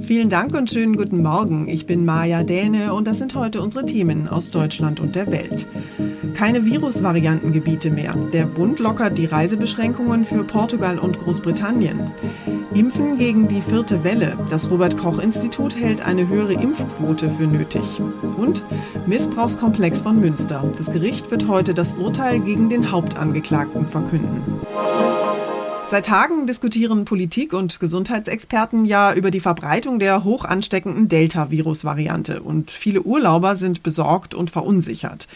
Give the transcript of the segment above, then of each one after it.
Vielen Dank und schönen guten Morgen. Ich bin Maja Däne und das sind heute unsere Themen aus Deutschland und der Welt. Keine Virusvariantengebiete mehr. Der Bund lockert die Reisebeschränkungen für Portugal und Großbritannien. Impfen gegen die vierte Welle. Das Robert Koch Institut hält eine höhere Impfquote für nötig. Und Missbrauchskomplex von Münster. Das Gericht wird heute das Urteil gegen den Hauptangeklagten verkünden. Seit Tagen diskutieren Politik und Gesundheitsexperten ja über die Verbreitung der hoch ansteckenden Delta-Virus-Variante und viele Urlauber sind besorgt und verunsichert.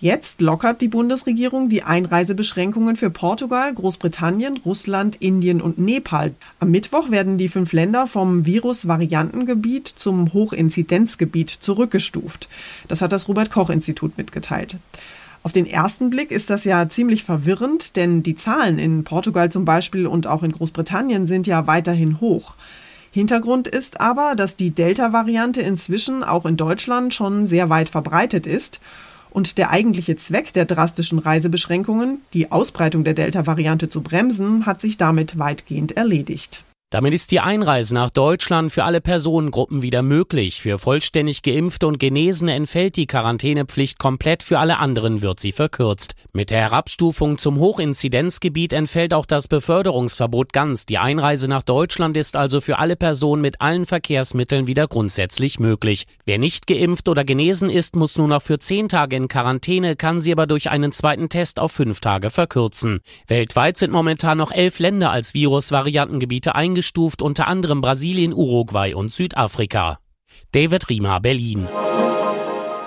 Jetzt lockert die Bundesregierung die Einreisebeschränkungen für Portugal, Großbritannien, Russland, Indien und Nepal. Am Mittwoch werden die fünf Länder vom Virus-Variantengebiet zum Hochinzidenzgebiet zurückgestuft. Das hat das Robert Koch Institut mitgeteilt. Auf den ersten Blick ist das ja ziemlich verwirrend, denn die Zahlen in Portugal zum Beispiel und auch in Großbritannien sind ja weiterhin hoch. Hintergrund ist aber, dass die Delta-Variante inzwischen auch in Deutschland schon sehr weit verbreitet ist und der eigentliche Zweck der drastischen Reisebeschränkungen, die Ausbreitung der Delta-Variante zu bremsen, hat sich damit weitgehend erledigt. Damit ist die Einreise nach Deutschland für alle Personengruppen wieder möglich. Für vollständig geimpfte und Genesene entfällt die Quarantänepflicht komplett, für alle anderen wird sie verkürzt. Mit der Herabstufung zum Hochinzidenzgebiet entfällt auch das Beförderungsverbot ganz. Die Einreise nach Deutschland ist also für alle Personen mit allen Verkehrsmitteln wieder grundsätzlich möglich. Wer nicht geimpft oder genesen ist, muss nur noch für zehn Tage in Quarantäne, kann sie aber durch einen zweiten Test auf fünf Tage verkürzen. Weltweit sind momentan noch elf Länder als Virusvariantengebiete eingeschränkt eingestuft, unter anderem Brasilien, Uruguay und Südafrika. David Riemer, Berlin.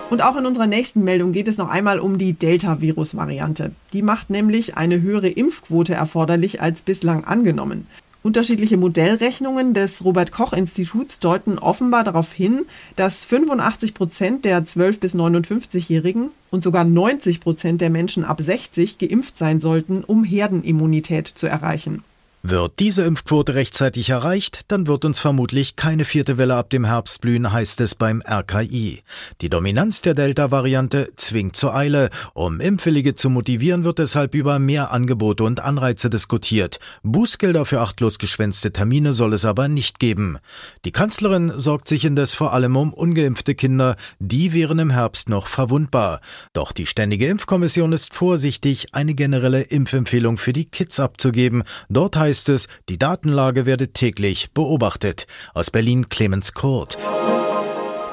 Und auch in unserer nächsten Meldung geht es noch einmal um die Delta-Virus-Variante. Die macht nämlich eine höhere Impfquote erforderlich als bislang angenommen. Unterschiedliche Modellrechnungen des Robert Koch Instituts deuten offenbar darauf hin, dass 85 Prozent der 12 bis 59-Jährigen und sogar 90 Prozent der Menschen ab 60 geimpft sein sollten, um Herdenimmunität zu erreichen. Wird diese Impfquote rechtzeitig erreicht, dann wird uns vermutlich keine vierte Welle ab dem Herbst blühen, heißt es beim RKI. Die Dominanz der Delta-Variante zwingt zur Eile. Um Impfwillige zu motivieren, wird deshalb über mehr Angebote und Anreize diskutiert. Bußgelder für achtlos geschwänzte Termine soll es aber nicht geben. Die Kanzlerin sorgt sich indes vor allem um ungeimpfte Kinder. Die wären im Herbst noch verwundbar. Doch die Ständige Impfkommission ist vorsichtig, eine generelle Impfempfehlung für die Kids abzugeben. Dort heißt heißt es, die Datenlage werde täglich beobachtet. Aus Berlin Clemens Kurt.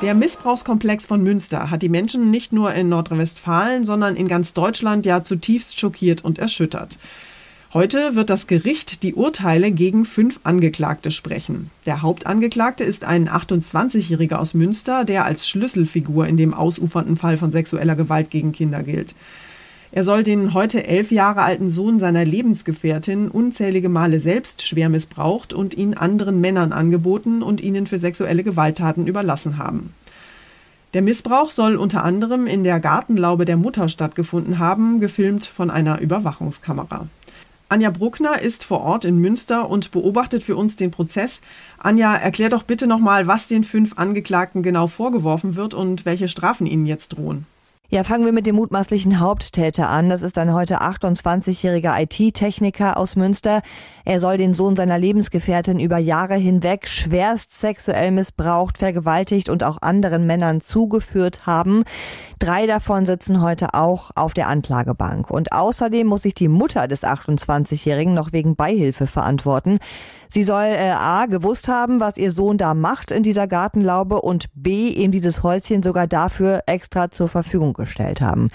Der Missbrauchskomplex von Münster hat die Menschen nicht nur in Nordrhein-Westfalen, sondern in ganz Deutschland ja zutiefst schockiert und erschüttert. Heute wird das Gericht die Urteile gegen fünf Angeklagte sprechen. Der Hauptangeklagte ist ein 28-Jähriger aus Münster, der als Schlüsselfigur in dem ausufernden Fall von sexueller Gewalt gegen Kinder gilt. Er soll den heute elf Jahre alten Sohn seiner Lebensgefährtin unzählige Male selbst schwer missbraucht und ihn anderen Männern angeboten und ihnen für sexuelle Gewalttaten überlassen haben. Der Missbrauch soll unter anderem in der Gartenlaube der Mutter stattgefunden haben, gefilmt von einer Überwachungskamera. Anja Bruckner ist vor Ort in Münster und beobachtet für uns den Prozess. Anja, erklär doch bitte nochmal, was den fünf Angeklagten genau vorgeworfen wird und welche Strafen ihnen jetzt drohen. Ja, fangen wir mit dem mutmaßlichen Haupttäter an. Das ist ein heute 28-jähriger IT-Techniker aus Münster. Er soll den Sohn seiner Lebensgefährtin über Jahre hinweg schwerst sexuell missbraucht, vergewaltigt und auch anderen Männern zugeführt haben. Drei davon sitzen heute auch auf der Anklagebank. Und außerdem muss sich die Mutter des 28-Jährigen noch wegen Beihilfe verantworten. Sie soll äh, A gewusst haben, was ihr Sohn da macht in dieser Gartenlaube und B eben dieses Häuschen sogar dafür extra zur Verfügung gestellt haben.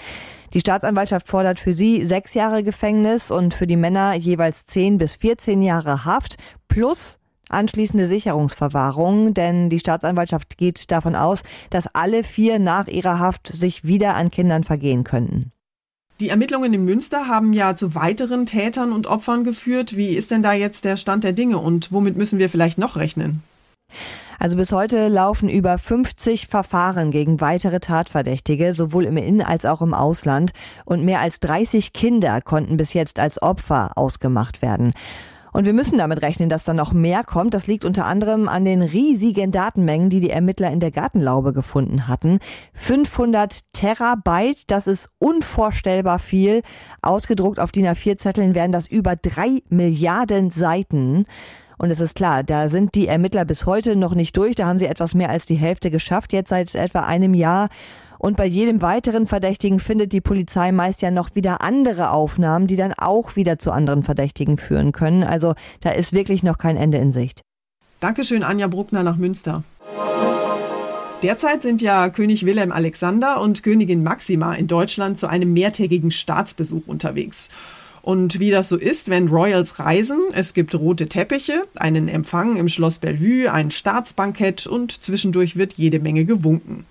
Die Staatsanwaltschaft fordert für sie sechs Jahre Gefängnis und für die Männer jeweils zehn bis 14 Jahre Haft plus anschließende Sicherungsverwahrung, denn die Staatsanwaltschaft geht davon aus, dass alle vier nach ihrer Haft sich wieder an Kindern vergehen könnten. Die Ermittlungen in Münster haben ja zu weiteren Tätern und Opfern geführt. Wie ist denn da jetzt der Stand der Dinge und womit müssen wir vielleicht noch rechnen? Also bis heute laufen über 50 Verfahren gegen weitere Tatverdächtige, sowohl im In- als auch im Ausland. Und mehr als 30 Kinder konnten bis jetzt als Opfer ausgemacht werden. Und wir müssen damit rechnen, dass da noch mehr kommt. Das liegt unter anderem an den riesigen Datenmengen, die die Ermittler in der Gartenlaube gefunden hatten. 500 Terabyte, das ist unvorstellbar viel. Ausgedruckt auf DIN A4-Zetteln werden das über drei Milliarden Seiten. Und es ist klar, da sind die Ermittler bis heute noch nicht durch. Da haben sie etwas mehr als die Hälfte geschafft, jetzt seit etwa einem Jahr. Und bei jedem weiteren Verdächtigen findet die Polizei meist ja noch wieder andere Aufnahmen, die dann auch wieder zu anderen Verdächtigen führen können. Also da ist wirklich noch kein Ende in Sicht. Dankeschön, Anja Bruckner nach Münster. Derzeit sind ja König Wilhelm Alexander und Königin Maxima in Deutschland zu einem mehrtägigen Staatsbesuch unterwegs. Und wie das so ist, wenn Royals reisen, es gibt rote Teppiche, einen Empfang im Schloss Bellevue, ein Staatsbankett und zwischendurch wird jede Menge gewunken.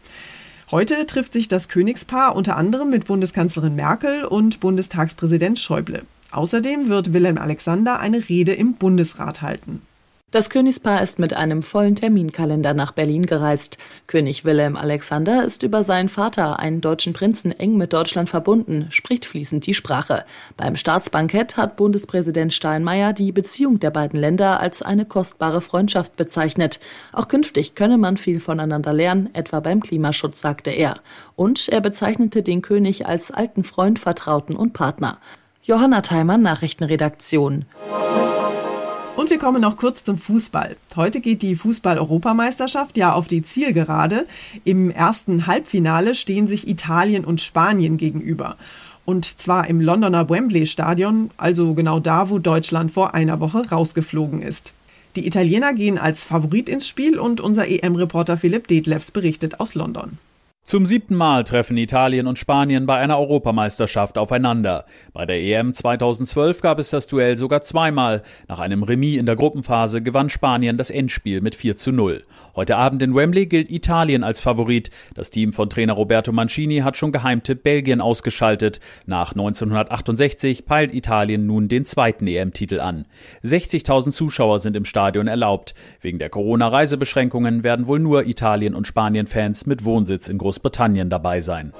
Heute trifft sich das Königspaar unter anderem mit Bundeskanzlerin Merkel und Bundestagspräsident Schäuble. Außerdem wird Wilhelm Alexander eine Rede im Bundesrat halten. Das Königspaar ist mit einem vollen Terminkalender nach Berlin gereist. König Wilhelm Alexander ist über seinen Vater, einen deutschen Prinzen, eng mit Deutschland verbunden, spricht fließend die Sprache. Beim Staatsbankett hat Bundespräsident Steinmeier die Beziehung der beiden Länder als eine kostbare Freundschaft bezeichnet. Auch künftig könne man viel voneinander lernen, etwa beim Klimaschutz, sagte er. Und er bezeichnete den König als alten Freund, Vertrauten und Partner. Johanna Theimann, Nachrichtenredaktion. Und wir kommen noch kurz zum Fußball. Heute geht die Fußball-Europameisterschaft ja auf die Zielgerade. Im ersten Halbfinale stehen sich Italien und Spanien gegenüber. Und zwar im Londoner Wembley Stadion, also genau da, wo Deutschland vor einer Woche rausgeflogen ist. Die Italiener gehen als Favorit ins Spiel und unser EM-Reporter Philipp Detlefs berichtet aus London. Zum siebten Mal treffen Italien und Spanien bei einer Europameisterschaft aufeinander. Bei der EM 2012 gab es das Duell sogar zweimal. Nach einem Remis in der Gruppenphase gewann Spanien das Endspiel mit 4 zu 0. Heute Abend in Wembley gilt Italien als Favorit. Das Team von Trainer Roberto Mancini hat schon Geheimtipp Belgien ausgeschaltet. Nach 1968 peilt Italien nun den zweiten EM-Titel an. 60.000 Zuschauer sind im Stadion erlaubt. Wegen der Corona-Reisebeschränkungen werden wohl nur Italien- und Spanien-Fans mit Wohnsitz in Großbritannien Großbritannien dabei sein.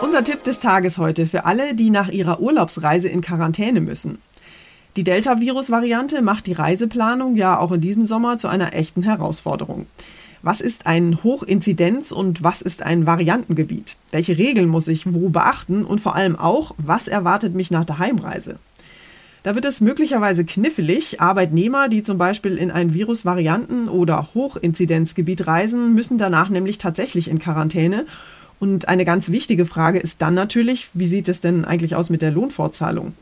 Unser Tipp des Tages heute für alle, die nach ihrer Urlaubsreise in Quarantäne müssen. Die Delta-Virus-Variante macht die Reiseplanung ja auch in diesem Sommer zu einer echten Herausforderung. Was ist ein Hochinzidenz- und was ist ein Variantengebiet? Welche Regeln muss ich wo beachten und vor allem auch, was erwartet mich nach der Heimreise? Da wird es möglicherweise knifflig. Arbeitnehmer, die zum Beispiel in ein Virusvarianten- oder Hochinzidenzgebiet reisen, müssen danach nämlich tatsächlich in Quarantäne. Und eine ganz wichtige Frage ist dann natürlich, wie sieht es denn eigentlich aus mit der Lohnfortzahlung?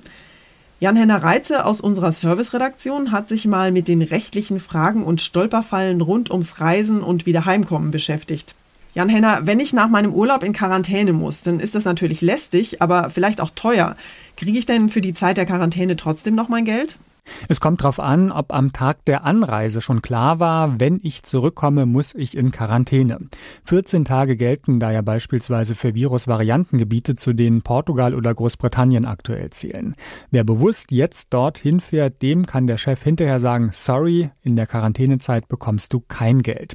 Jan-Henner Reitze aus unserer Serviceredaktion hat sich mal mit den rechtlichen Fragen und Stolperfallen rund ums Reisen und Wiederheimkommen beschäftigt. Jan-Henner, wenn ich nach meinem Urlaub in Quarantäne muss, dann ist das natürlich lästig, aber vielleicht auch teuer. Kriege ich denn für die Zeit der Quarantäne trotzdem noch mein Geld? Es kommt darauf an, ob am Tag der Anreise schon klar war, wenn ich zurückkomme, muss ich in Quarantäne. 14 Tage gelten da ja beispielsweise für Virusvariantengebiete, zu denen Portugal oder Großbritannien aktuell zählen. Wer bewusst jetzt dorthin fährt, dem kann der Chef hinterher sagen, sorry, in der Quarantänezeit bekommst du kein Geld.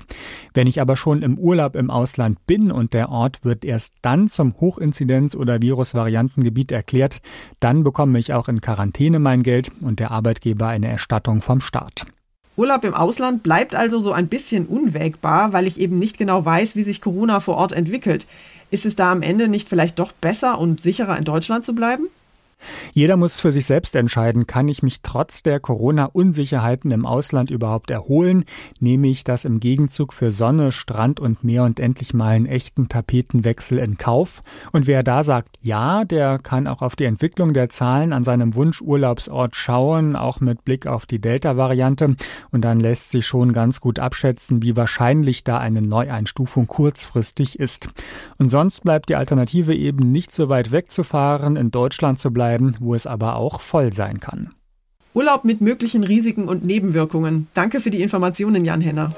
Wenn ich aber schon im Urlaub im Ausland bin und der Ort wird erst dann zum Hochinzidenz- oder Virusvariantengebiet erklärt, dann bekomme ich auch in Quarantäne mein Geld und der Arbeit Arbeitgeber eine Erstattung vom Staat. Urlaub im Ausland bleibt also so ein bisschen unwägbar, weil ich eben nicht genau weiß, wie sich Corona vor Ort entwickelt. Ist es da am Ende nicht vielleicht doch besser und sicherer in Deutschland zu bleiben? Jeder muss für sich selbst entscheiden, kann ich mich trotz der Corona-Unsicherheiten im Ausland überhaupt erholen? Nehme ich das im Gegenzug für Sonne, Strand und Meer und endlich mal einen echten Tapetenwechsel in Kauf? Und wer da sagt ja, der kann auch auf die Entwicklung der Zahlen an seinem Wunschurlaubsort schauen, auch mit Blick auf die Delta-Variante. Und dann lässt sich schon ganz gut abschätzen, wie wahrscheinlich da eine Neueinstufung kurzfristig ist. Und sonst bleibt die Alternative eben nicht so weit wegzufahren, in Deutschland zu bleiben, bleiben, wo es aber auch voll sein kann. Urlaub mit möglichen Risiken und Nebenwirkungen. Danke für die Informationen, Jan Henner.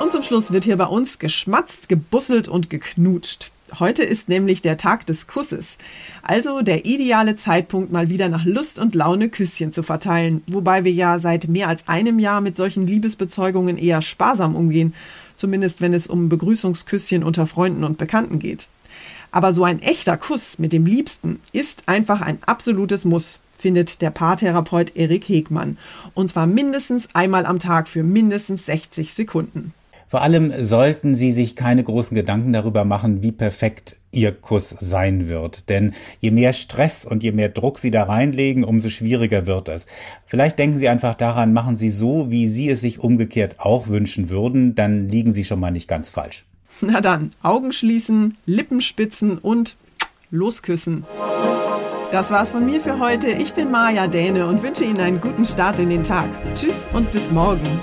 Und zum Schluss wird hier bei uns geschmatzt, gebusselt und geknutscht. Heute ist nämlich der Tag des Kusses. Also der ideale Zeitpunkt, mal wieder nach Lust und Laune Küsschen zu verteilen. Wobei wir ja seit mehr als einem Jahr mit solchen Liebesbezeugungen eher sparsam umgehen. Zumindest wenn es um Begrüßungsküsschen unter Freunden und Bekannten geht. Aber so ein echter Kuss mit dem Liebsten ist einfach ein absolutes Muss, findet der Paartherapeut Erik Hegmann. Und zwar mindestens einmal am Tag für mindestens 60 Sekunden. Vor allem sollten Sie sich keine großen Gedanken darüber machen, wie perfekt Ihr Kuss sein wird. Denn je mehr Stress und je mehr Druck Sie da reinlegen, umso schwieriger wird es. Vielleicht denken Sie einfach daran, machen Sie so, wie Sie es sich umgekehrt auch wünschen würden, dann liegen Sie schon mal nicht ganz falsch. Na dann, Augen schließen, Lippen spitzen und losküssen. Das war's von mir für heute. Ich bin Maja Däne und wünsche Ihnen einen guten Start in den Tag. Tschüss und bis morgen.